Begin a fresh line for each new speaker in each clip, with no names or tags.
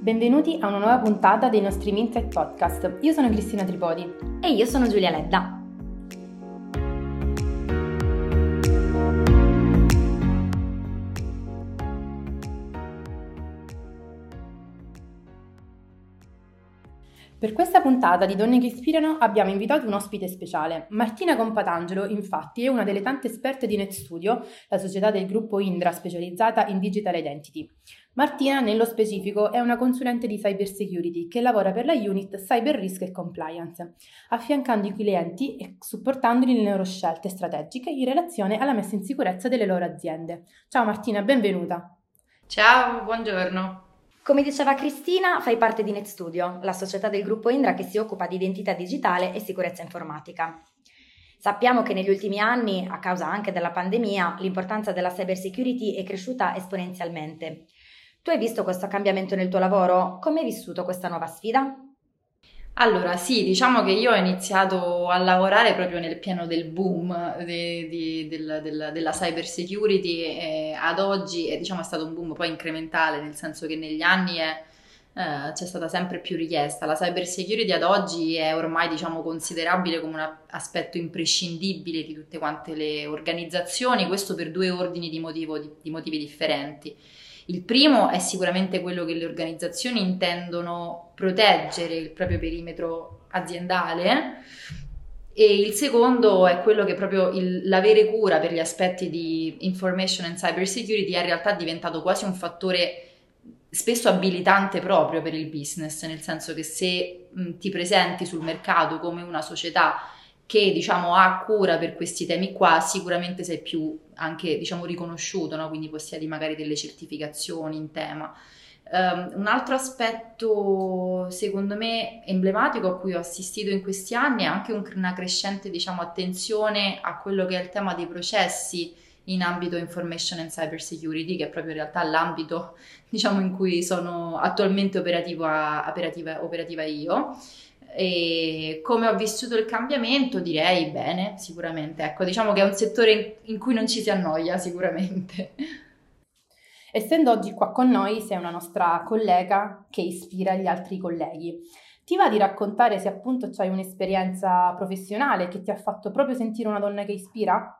Benvenuti a una nuova puntata dei nostri Minsight Podcast. Io sono Cristina Tripodi.
E io sono Giulia Ledda.
Per questa puntata di Donne che ispirano abbiamo invitato un ospite speciale. Martina Compatangelo, infatti, è una delle tante esperte di NetStudio, la società del gruppo Indra specializzata in digital identity. Martina, nello specifico, è una consulente di cybersecurity che lavora per la unit Cyber Risk e Compliance, affiancando i clienti e supportandoli nelle loro scelte strategiche in relazione alla messa in sicurezza delle loro aziende. Ciao Martina, benvenuta.
Ciao, buongiorno.
Come diceva Cristina, fai parte di NetStudio, la società del gruppo Indra che si occupa di identità digitale e sicurezza informatica. Sappiamo che negli ultimi anni, a causa anche della pandemia, l'importanza della cybersecurity è cresciuta esponenzialmente. Tu hai visto questo cambiamento nel tuo lavoro? Come hai vissuto questa nuova sfida?
Allora, sì, diciamo che io ho iniziato a lavorare proprio nel pieno del boom di, di, del, del, della cyber security e ad oggi è, diciamo, è stato un boom poi incrementale, nel senso che negli anni è, eh, c'è stata sempre più richiesta. La cyber security ad oggi è ormai diciamo, considerabile come un aspetto imprescindibile di tutte quante le organizzazioni, questo per due ordini di, motivo, di, di motivi differenti. Il primo è sicuramente quello che le organizzazioni intendono proteggere il proprio perimetro aziendale e il secondo è quello che proprio il, l'avere cura per gli aspetti di information and cyber security è in realtà diventato quasi un fattore spesso abilitante proprio per il business, nel senso che se mh, ti presenti sul mercato come una società che diciamo ha cura per questi temi qua, sicuramente sei più anche diciamo riconosciuto, no? quindi possiedi magari delle certificazioni in tema. Um, un altro aspetto secondo me emblematico a cui ho assistito in questi anni è anche un, una crescente diciamo, attenzione a quello che è il tema dei processi in ambito information and cyber security, che è proprio in realtà l'ambito diciamo, in cui sono attualmente operativa, operativa, operativa io. E come ho vissuto il cambiamento, direi bene, sicuramente. Ecco, diciamo che è un settore in, cui non ci si annoia, sicuramente.
Essendo oggi qua con noi, sei una nostra collega che ispira gli altri colleghi. Ti va di raccontare se appunto hai un'esperienza professionale che ti ha fatto proprio sentire una donna che ispira?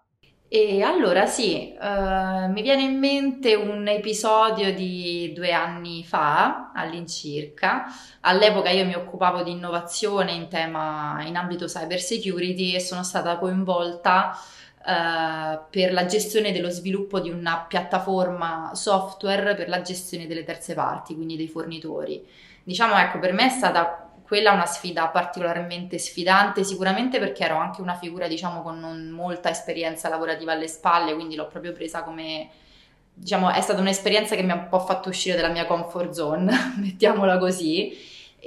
E allora sì, uh, mi viene in mente un episodio di due anni fa all'incirca. All'epoca io mi occupavo di innovazione in tema in ambito cyber security e sono stata coinvolta uh, per la gestione dello sviluppo di una piattaforma software per la gestione delle terze parti, quindi dei fornitori. Diciamo, ecco, per me è stata quella è una sfida particolarmente sfidante, sicuramente perché ero anche una figura, diciamo, con non molta esperienza lavorativa alle spalle, quindi l'ho proprio presa come, diciamo, è stata un'esperienza che mi ha un po' fatto uscire dalla mia comfort zone, mettiamola così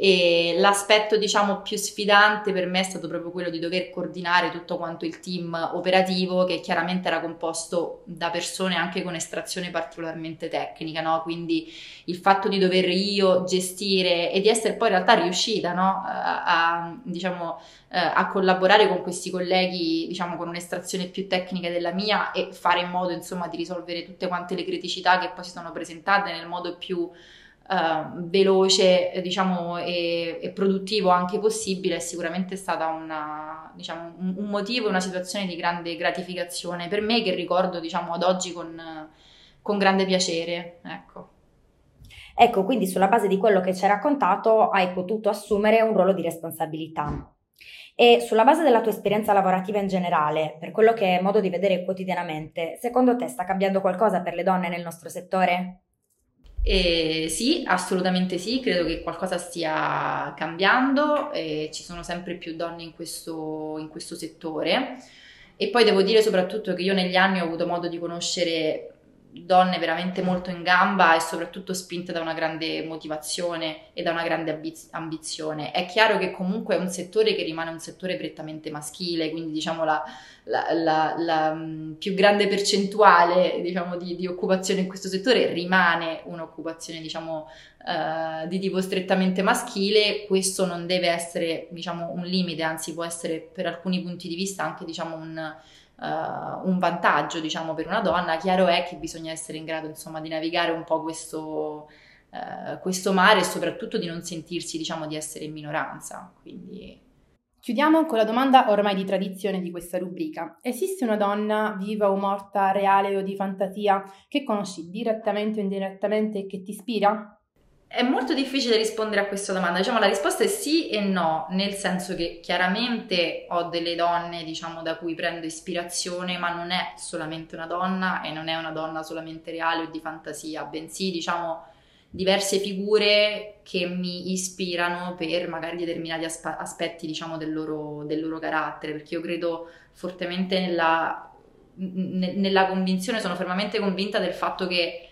e l'aspetto diciamo più sfidante per me è stato proprio quello di dover coordinare tutto quanto il team operativo che chiaramente era composto da persone anche con estrazione particolarmente tecnica, no? quindi il fatto di dover io gestire e di essere poi in realtà riuscita no? a, a, diciamo, eh, a collaborare con questi colleghi diciamo con un'estrazione più tecnica della mia e fare in modo insomma di risolvere tutte quante le criticità che poi si sono presentate nel modo più uh, veloce diciamo, e, e, produttivo anche possibile è sicuramente stata una, diciamo, un, un, motivo, una situazione di grande gratificazione per me che ricordo diciamo, ad oggi con, con grande piacere. Ecco.
Ecco, quindi sulla base di quello che ci hai raccontato hai potuto assumere un ruolo di responsabilità. E sulla base della tua esperienza lavorativa in generale, per quello che è modo di vedere quotidianamente, secondo te sta cambiando qualcosa per le donne nel nostro settore?
E sì, assolutamente sì, credo che qualcosa stia cambiando ci sono sempre più donne in questo, in questo settore. E poi devo dire soprattutto che io negli anni ho avuto modo di conoscere donne veramente molto in gamba e soprattutto spinte da una grande motivazione e da una grande ambiz- ambizione. È chiaro che comunque è un settore che rimane un settore prettamente maschile, quindi diciamo la, la, la, la più grande percentuale diciamo, di, di, occupazione in questo settore rimane un'occupazione diciamo, uh, di tipo strettamente maschile. Questo non deve essere diciamo, un limite, anzi può essere per alcuni punti di vista anche diciamo, un uh, un vantaggio, diciamo, per una donna. Chiaro è che bisogna essere in grado, insomma, di navigare un po' questo, eh, questo mare e soprattutto di non sentirsi, diciamo, di essere in minoranza. Quindi...
Chiudiamo con la domanda ormai di tradizione di questa rubrica. Esiste una donna viva o morta, reale o di fantasia, che conosci direttamente o indirettamente e che ti ispira?
È molto difficile rispondere a questa domanda, diciamo la risposta è sì e no, nel senso che chiaramente ho delle donne, diciamo, da cui prendo ispirazione, ma non è solamente una donna e non è una donna solamente reale o di fantasia, bensì, diciamo, diverse figure che mi ispirano per magari determinati aspe- aspetti, diciamo, del loro, del loro, carattere, perché io credo fortemente nella, n- nella convinzione, sono fermamente convinta del fatto che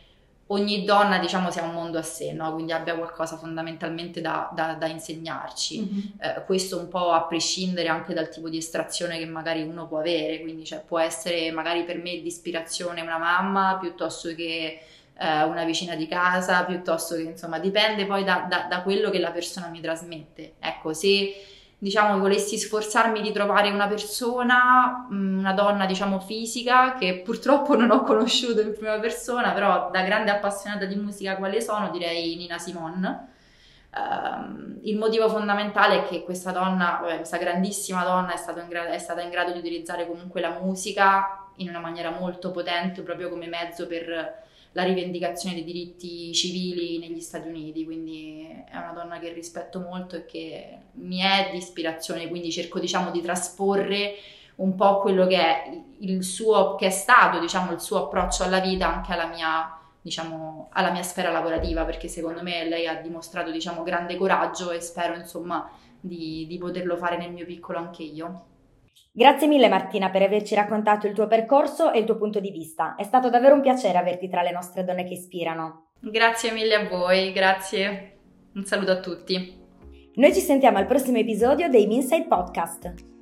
ogni donna, diciamo, sia un mondo a sé, no? quindi abbia qualcosa fondamentalmente da, da, da insegnarci. Mm-hmm. Eh, questo un po' a prescindere anche dal tipo di estrazione che magari uno può avere, quindi cioè, può essere magari per me di ispirazione una mamma piuttosto che eh, una vicina di casa, piuttosto che insomma dipende poi da, da, da, quello che la persona mi trasmette. Ecco, se diciamo volessi sforzarmi di trovare una persona, mm, una donna diciamo fisica che purtroppo non ho conosciuto in prima persona, però da grande appassionata di musica quale sono, direi Nina Simone. Uh, il motivo fondamentale è che questa donna, questa grandissima donna, è, gra- è, stata in grado di utilizzare comunque la musica in una maniera molto potente, proprio come mezzo per la rivendicazione dei diritti civili negli Stati Uniti, quindi è una donna che rispetto molto e che mi è di ispirazione, quindi cerco diciamo di trasporre un po' quello che è il suo, che è stato diciamo il suo approccio alla vita anche alla mia diciamo alla mia sfera lavorativa perché secondo me lei ha dimostrato diciamo grande coraggio e spero insomma di, di poterlo fare nel mio piccolo anche io.
Grazie mille Martina per averci raccontato il tuo percorso e il tuo punto di vista. È stato davvero un piacere averti tra le nostre donne che ispirano.
Grazie mille a voi, grazie. Un saluto a tutti.
Noi ci sentiamo al prossimo episodio dei Minside Podcast.